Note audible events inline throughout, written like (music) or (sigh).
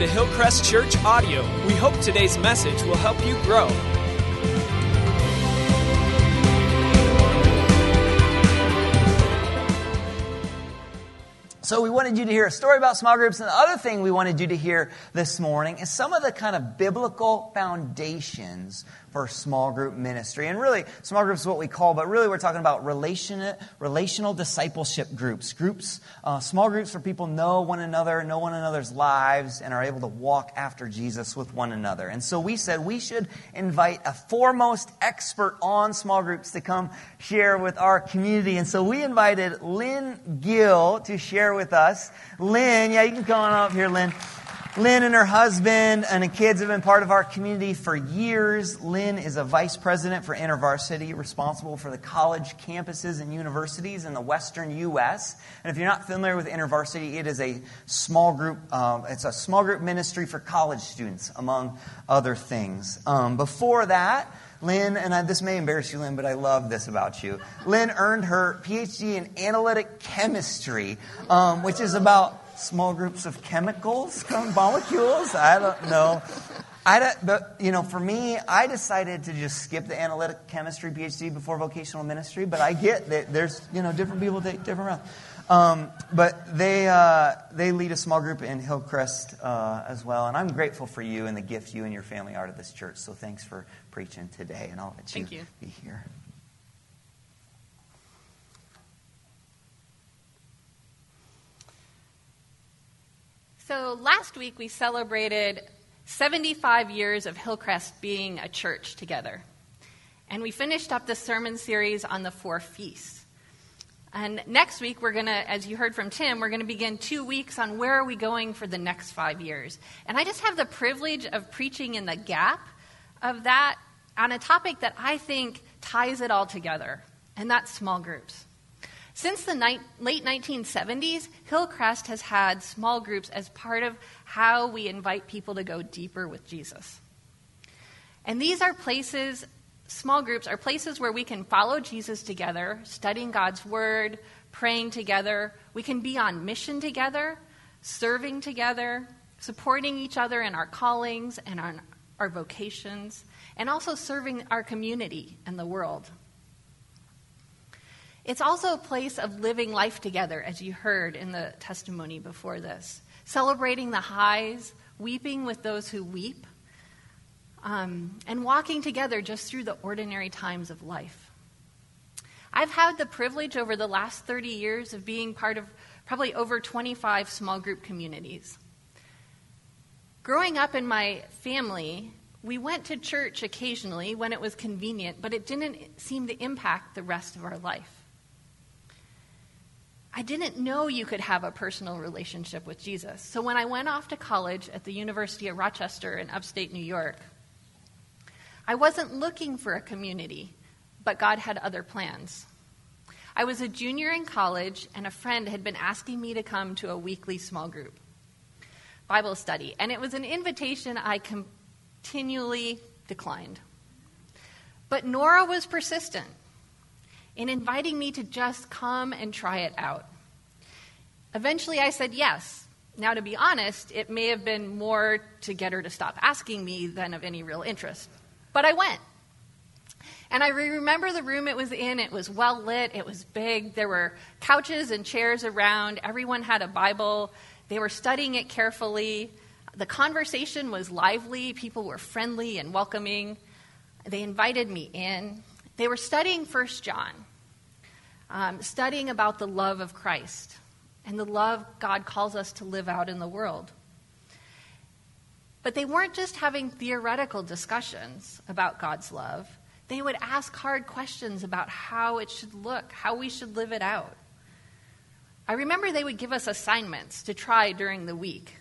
to Hillcrest Church Audio. We hope today's message will help you grow. So, we wanted you to hear a story about small groups. And the other thing we wanted you to hear this morning is some of the kind of biblical foundations for small group ministry. And really, small groups is what we call, but really we're talking about relation, relational discipleship groups. Groups, uh, small groups where people know one another, know one another's lives, and are able to walk after Jesus with one another. And so we said we should invite a foremost expert on small groups to come share with our community. And so we invited Lynn Gill to share with us. Lynn, yeah, you can come on up here, Lynn. Lynn and her husband and the kids have been part of our community for years. Lynn is a vice president for InterVarsity, responsible for the college campuses and universities in the western U.S. And if you're not familiar with InterVarsity, it is a small group. Um, it's a small group ministry for college students, among other things. Um, before that. Lynn, and I, this may embarrass you, Lynn, but I love this about you. Lynn earned her PhD in analytic chemistry, um, which is about small groups of chemicals, (laughs) molecules. I don't know. I don't, but, you know, for me, I decided to just skip the analytic chemistry PhD before vocational ministry, but I get that there's, you know, different people take different routes. Um, but they, uh, they lead a small group in Hillcrest uh, as well, and I'm grateful for you and the gift you and your family are to this church. So thanks for preaching today, and I'll let you, you. be here. So last week we celebrated 75 years of Hillcrest being a church together. And we finished up the sermon series on the four feasts. And next week we're going to, as you heard from Tim, we're going to begin two weeks on where are we going for the next five years. And I just have the privilege of preaching in the gap of that on a topic that I think ties it all together, and that's small groups. Since the ni- late 1970s, Hillcrest has had small groups as part of how we invite people to go deeper with Jesus. And these are places, small groups are places where we can follow Jesus together, studying God's Word, praying together. We can be on mission together, serving together, supporting each other in our callings and our, our vocations, and also serving our community and the world. It's also a place of living life together, as you heard in the testimony before this, celebrating the highs, weeping with those who weep, um, and walking together just through the ordinary times of life. I've had the privilege over the last 30 years of being part of probably over 25 small group communities. Growing up in my family, we went to church occasionally when it was convenient, but it didn't seem to impact the rest of our life. I didn't know you could have a personal relationship with Jesus. So when I went off to college at the University of Rochester in upstate New York, I wasn't looking for a community, but God had other plans. I was a junior in college, and a friend had been asking me to come to a weekly small group Bible study, and it was an invitation I continually declined. But Nora was persistent in inviting me to just come and try it out. Eventually, I said yes. Now, to be honest, it may have been more to get her to stop asking me than of any real interest. But I went. And I remember the room it was in. It was well lit, it was big. There were couches and chairs around. Everyone had a Bible. They were studying it carefully. The conversation was lively. People were friendly and welcoming. They invited me in. They were studying First John, um, studying about the love of Christ and the love God calls us to live out in the world. But they weren't just having theoretical discussions about God's love. They would ask hard questions about how it should look, how we should live it out. I remember they would give us assignments to try during the week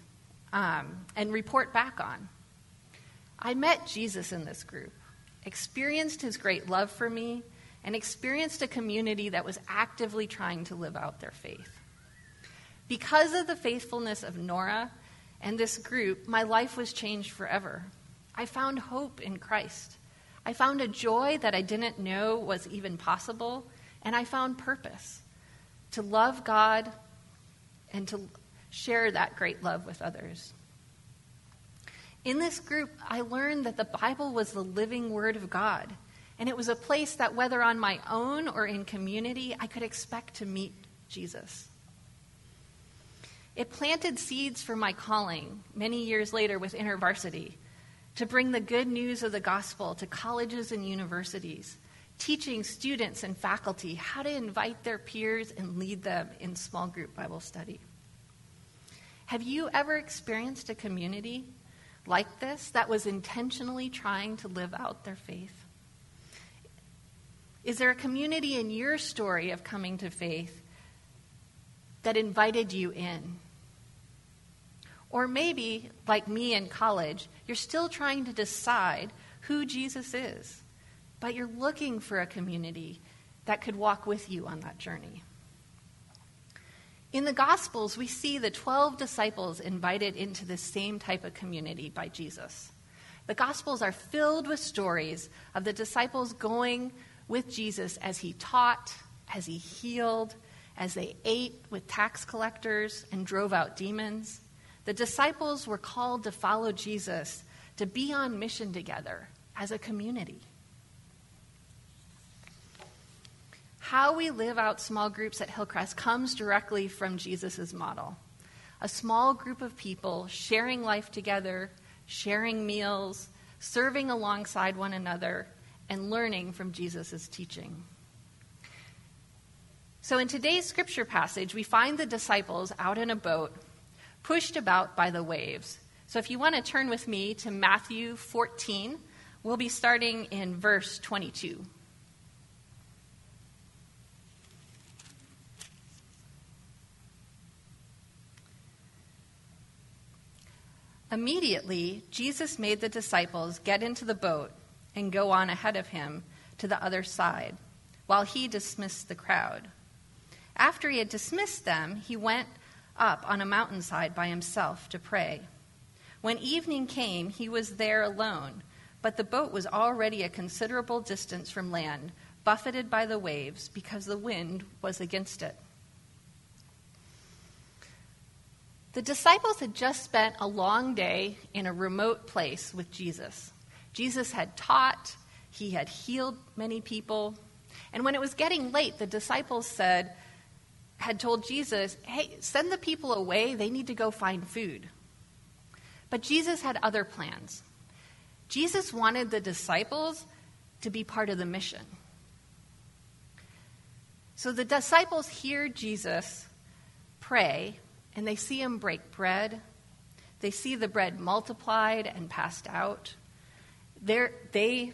um, and report back on. I met Jesus in this group experienced his great love for me, and experienced a community that was actively trying to live out their faith. Because of the faithfulness of Nora and this group, my life was changed forever. I found hope in Christ. I found a joy that I didn't know was even possible, and I found purpose to love God and to share that great love with others. In this group, I learned that the Bible was the living Word of God, and it was a place that, whether on my own or in community, I could expect to meet Jesus. It planted seeds for my calling many years later with InterVarsity to bring the good news of the gospel to colleges and universities, teaching students and faculty how to invite their peers and lead them in small group Bible study. Have you ever experienced a community like this that was intentionally trying to live out their faith? Is there a community in your story of coming to faith that invited you in? Or maybe, like me in college, you're still trying to decide who Jesus is, but you're looking for a community that could walk with you on that journey. In the Gospels, we see the 12 disciples invited into the same type of community by Jesus. The Gospels are filled with stories of the disciples going with Jesus as he taught, as he healed, as they ate with tax collectors and drove out demons. The disciples were called to follow Jesus, to be on mission together as a community. How we live out small groups at Hillcrest comes directly from Jesus' model. A small group of people sharing life together, sharing meals, serving alongside one another, and learning from Jesus' teaching. So, in today's scripture passage, we find the disciples out in a boat, pushed about by the waves. So, if you want to turn with me to Matthew 14, we'll be starting in verse 22. Immediately, Jesus made the disciples get into the boat and go on ahead of him to the other side, while he dismissed the crowd. After he had dismissed them, he went up on a mountainside by himself to pray. When evening came, he was there alone, but the boat was already a considerable distance from land, buffeted by the waves, because the wind was against it. The disciples had just spent a long day in a remote place with Jesus. Jesus had taught, he had healed many people. And when it was getting late, the disciples said, had told Jesus, hey, send the people away. They need to go find food. But Jesus had other plans. Jesus wanted the disciples to be part of the mission. So the disciples hear Jesus pray and they see him break bread. They see the bread multiplied and passed out. They're, they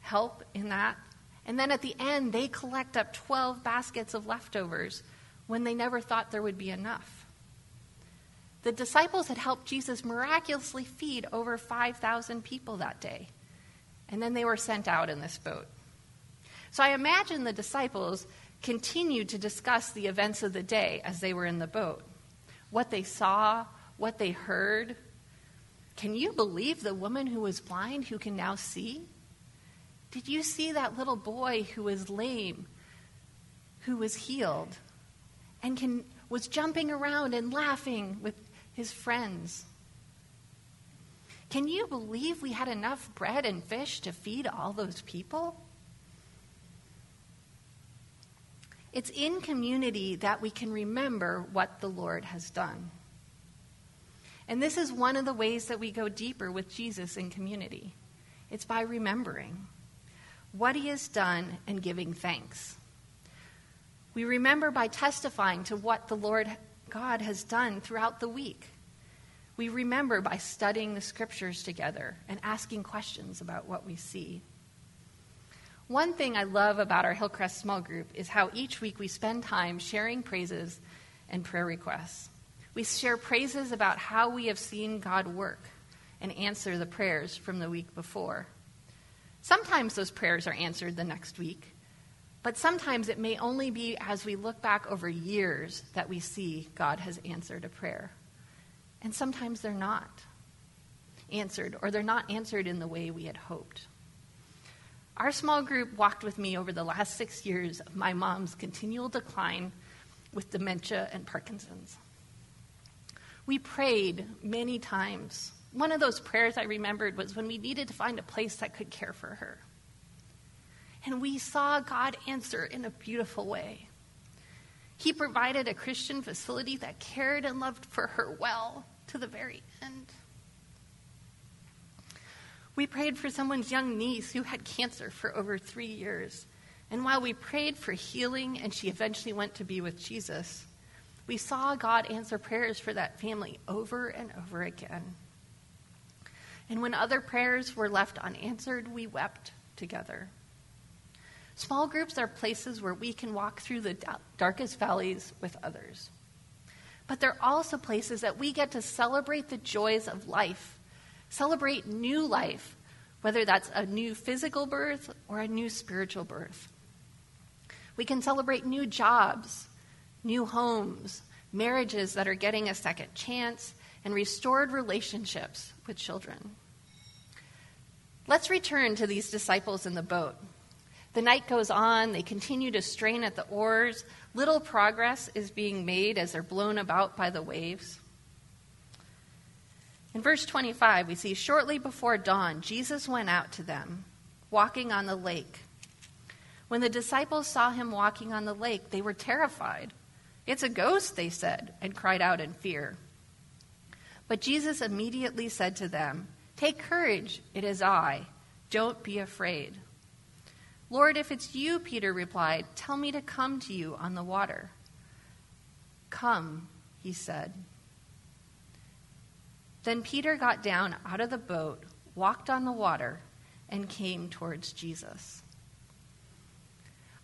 help in that. And then at the end, they collect up 12 baskets of leftovers when they never thought there would be enough. The disciples had helped Jesus miraculously feed over 5,000 people that day. And then they were sent out in this boat. So I imagine the disciples continued to discuss the events of the day as they were in the boat what they saw, what they heard. Can you believe the woman who was blind who can now see? Did you see that little boy who was lame, who was healed, and can, was jumping around and laughing with his friends? Can you believe we had enough bread and fish to feed all those people? It's in community that we can remember what the Lord has done. And this is one of the ways that we go deeper with Jesus in community. It's by remembering what he has done and giving thanks. We remember by testifying to what the Lord God has done throughout the week. We remember by studying the scriptures together and asking questions about what we see. One thing I love about our Hillcrest small group is how each week we spend time sharing praises and prayer requests. We share praises about how we have seen God work and answer the prayers from the week before. Sometimes those prayers are answered the next week, but sometimes it may only be as we look back over years that we see God has answered a prayer. And sometimes they're not answered, or they're not answered in the way we had hoped. Our small group walked with me over the last six years of my mom's continual decline with dementia and Parkinson's. We prayed many times One of those prayers I remembered was when we needed to find a place that could care for her. And we saw God answer in a beautiful way. He provided a Christian facility that cared and loved for her well to the very end. We prayed for someone's young niece who had cancer for over three years. And while we prayed for healing and she eventually went to be with Jesus, we saw God answer prayers for that family over and over again. And when other prayers were left unanswered, we wept together. Small groups are places where we can walk through the darkest valleys with others. But they're also places that we get to celebrate the joys of life Celebrate new life, whether that's a new physical birth or a new spiritual birth. We can celebrate new jobs, new homes, marriages that are getting a second chance, and restored relationships with children. Let's return to these disciples in the boat. The night goes on, they continue to strain at the oars. Little progress is being made as they're blown about by the waves. In verse 25, we see shortly before dawn, Jesus went out to them, walking on the lake. When the disciples saw him walking on the lake, they were terrified. It's a ghost, they said, and cried out in fear. But Jesus immediately said to them, Take courage, it is I. Don't be afraid. Lord, if it's you, Peter replied, tell me to come to you on the water. Come, he said. Then Peter got down out of the boat, walked on the water, and came towards Jesus.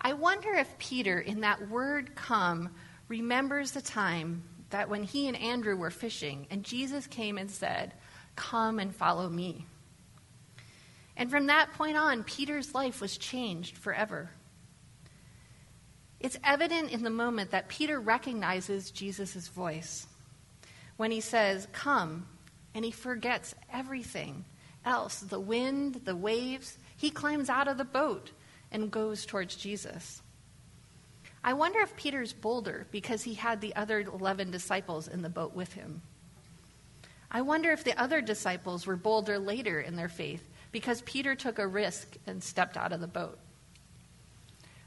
I wonder if Peter, in that word come, remembers the time that when he and Andrew were fishing and Jesus came and said, Come and follow me. And from that point on, Peter's life was changed forever. It's evident in the moment that Peter recognizes Jesus' voice when he says, Come, and he forgets everything else the wind, the waves. He climbs out of the boat and goes towards Jesus. I wonder if Peter's bolder because he had the other 11 disciples in the boat with him. I wonder if the other disciples were bolder later in their faith because Peter took a risk and stepped out of the boat.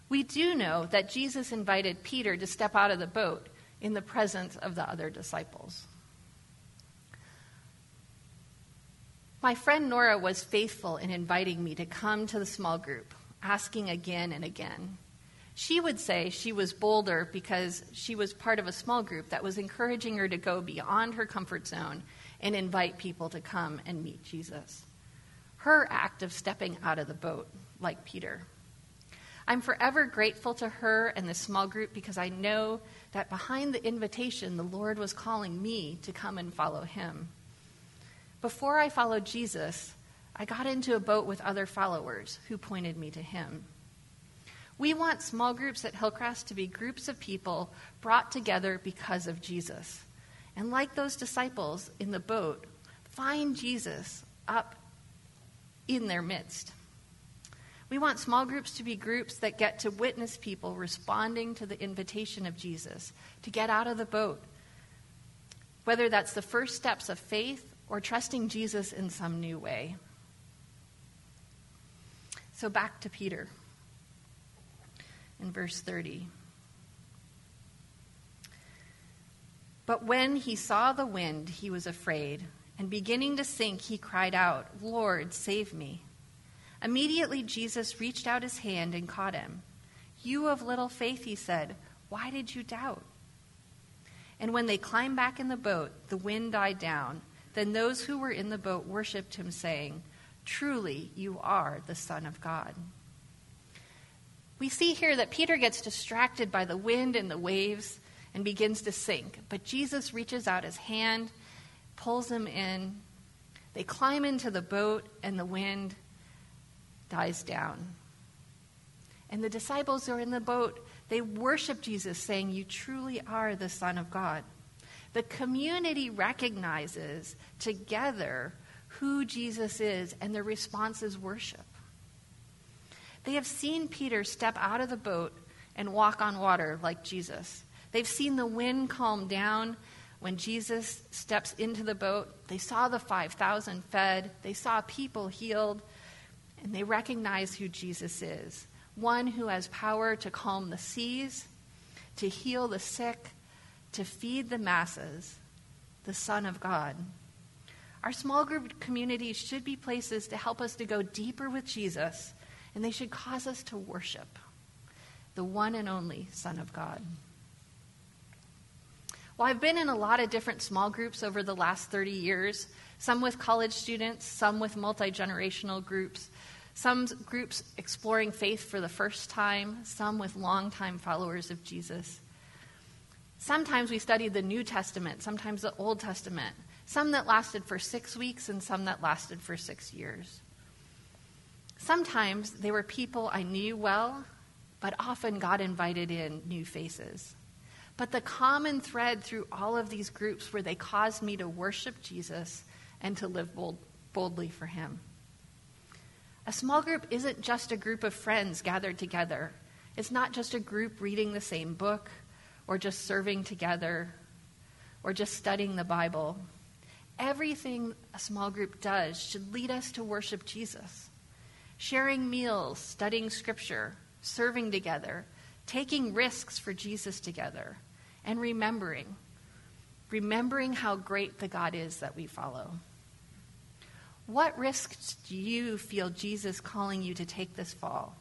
We do know that Jesus invited Peter to step out of the boat in the presence of the other disciples. My friend Nora was faithful in inviting me to come to the small group, asking again and again. She would say she was bolder because she was part of a small group that was encouraging her to go beyond her comfort zone and invite people to come and meet Jesus. Her act of stepping out of the boat, like Peter. I'm forever grateful to her and the small group because I know that behind the invitation, the Lord was calling me to come and follow him. Before I followed Jesus, I got into a boat with other followers who pointed me to him. We want small groups at Hillcrest to be groups of people brought together because of Jesus. And like those disciples in the boat, find Jesus up in their midst. We want small groups to be groups that get to witness people responding to the invitation of Jesus to get out of the boat. Whether that's the first steps of faith or trusting Jesus in some new way. So back to Peter in verse 30. But when he saw the wind, he was afraid, and beginning to sink, he cried out, Lord, save me. Immediately Jesus reached out his hand and caught him. You of little faith, he said, why did you doubt? And when they climbed back in the boat, the wind died down then those who were in the boat worshipped him, saying, Truly, you are the Son of God. We see here that Peter gets distracted by the wind and the waves and begins to sink. But Jesus reaches out his hand, pulls him in. They climb into the boat, and the wind dies down. And the disciples are in the boat, they worship Jesus, saying, You truly are the Son of God. The community recognizes together who Jesus is, and their response is worship. They have seen Peter step out of the boat and walk on water like Jesus. They've seen the wind calm down when Jesus steps into the boat, they saw the 5,000 fed, they saw people healed, and they recognize who Jesus is one who has power to calm the seas, to heal the sick, to feed the masses, the Son of God. Our small group communities should be places to help us to go deeper with Jesus, and they should cause us to worship the one and only Son of God. Well, I've been in a lot of different small groups over the last 30 years, some with college students, some with multi generational groups, some groups exploring faith for the first time, some with longtime followers of Jesus. Sometimes we studied the New Testament, sometimes the Old Testament, some that lasted for six weeks and some that lasted for six years. Sometimes they were people I knew well, but often God invited in new faces. But the common thread through all of these groups were they caused me to worship Jesus and to live bold, boldly for him. A small group isn't just a group of friends gathered together. It's not just a group reading the same book or just serving together or just studying the Bible. Everything a small group does should lead us to worship Jesus. Sharing meals, studying scripture, serving together, taking risks for Jesus together, and remembering. Remembering how great the God is that we follow. What risks do you feel Jesus calling you to take this fall?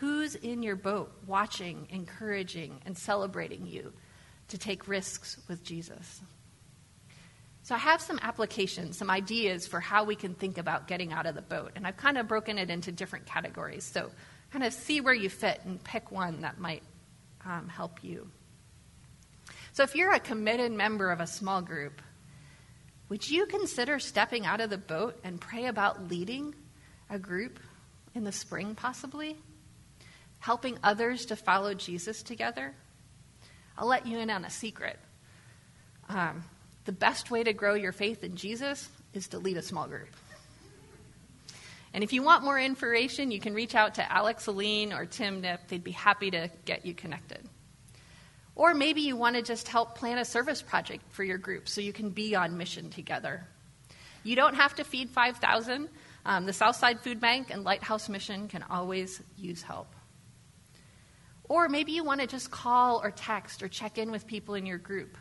Who's in your boat watching, encouraging, and celebrating you to take risks with Jesus? So, I have some applications, some ideas for how we can think about getting out of the boat. And I've kind of broken it into different categories. So, kind of see where you fit and pick one that might um, help you. So, if you're a committed member of a small group, would you consider stepping out of the boat and pray about leading a group in the spring, possibly? Helping others to follow Jesus together? I'll let you in on a secret. Um, the best way to grow your faith in Jesus is to lead a small group. And if you want more information, you can reach out to Alex Aline or Tim Nip. They'd be happy to get you connected. Or maybe you want to just help plan a service project for your group so you can be on mission together. You don't have to feed 5,000. Um, the Southside Food Bank and Lighthouse Mission can always use help. Or maybe you want to just call or text or check in with people in your group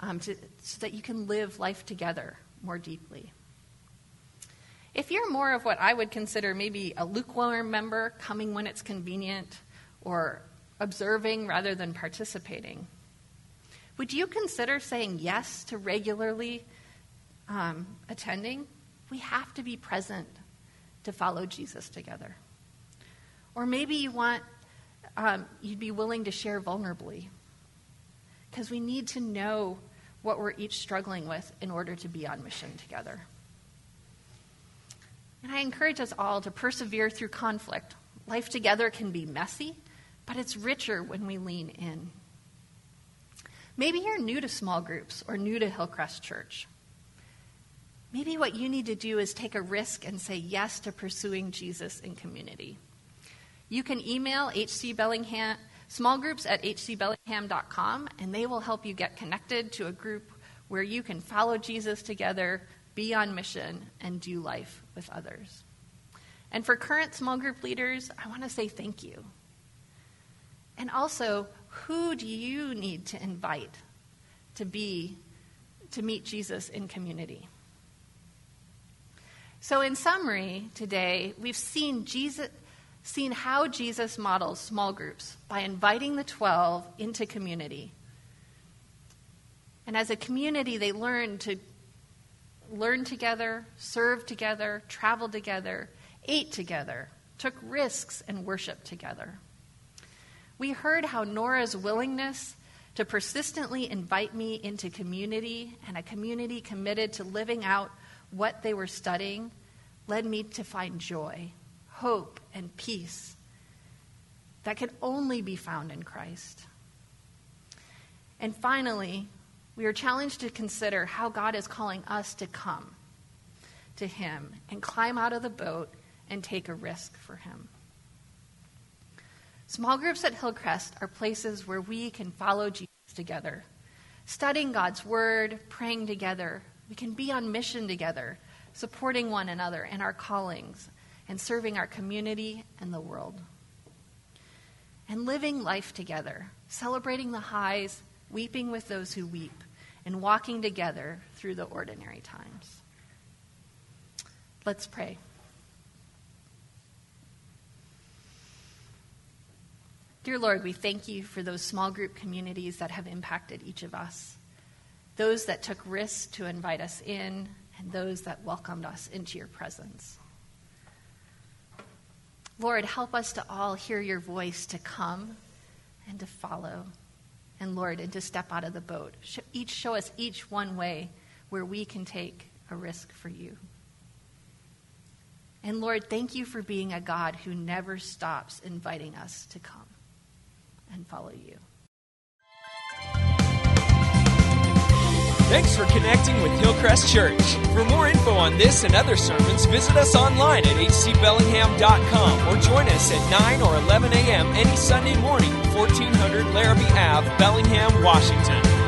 um, to, so that you can live life together more deeply. If you're more of what I would consider maybe a lukewarm member, coming when it's convenient, or observing rather than participating, would you consider saying yes to regularly um, attending? We have to be present to follow Jesus together. Or maybe you want, um, you'd be willing to share vulnerably. Because we need to know what we're each struggling with in order to be on mission together. And I encourage us all to persevere through conflict. Life together can be messy, but it's richer when we lean in. Maybe you're new to small groups or new to Hillcrest Church. Maybe what you need to do is take a risk and say yes to pursuing Jesus in community. You can email HC Bellingham, smallgroups at hcbellingham.com, and they will help you get connected to a group where you can follow Jesus together, be on mission, and do life with others. And for current small group leaders, I want to say thank you. And also, who do you need to invite to be to meet Jesus in community? So in summary, today we've seen Jesus seen how Jesus models small groups by inviting the 12 into community. And as a community, they learn to learn together, serve together, travel together, ate together, took risks, and worshiped together. We heard how Nora's willingness to persistently invite me into community and a community committed to living out what they were studying led me to find joy, hope, and peace that can only be found in Christ. And finally, we are challenged to consider how God is calling us to come to Him and climb out of the boat and take a risk for Him. Small groups at Hillcrest are places where we can follow Jesus together, studying God's Word, praying together. We can be on mission together, supporting one another in our callings, and serving our community and the world. And living life together, celebrating the highs, weeping with those who weep, and walking together through the ordinary times. Let's pray. Dear Lord, we thank you for those small group communities that have impacted each of us, those that took risks to invite us in, and those that welcomed us into your presence. Lord, help us to all hear your voice to come and to follow. And Lord, and to step out of the boat. Each show us each one way where we can take a risk for you. And Lord, thank you for being a God who never stops inviting us to come and follow you. Thanks for connecting with Hillcrest Church. For more info on this and other sermons, visit us online at hcbellingham.com or join us at 9 or 11 a.m. any Sunday morning, 1400 Larrabee Ave, Bellingham, Washington.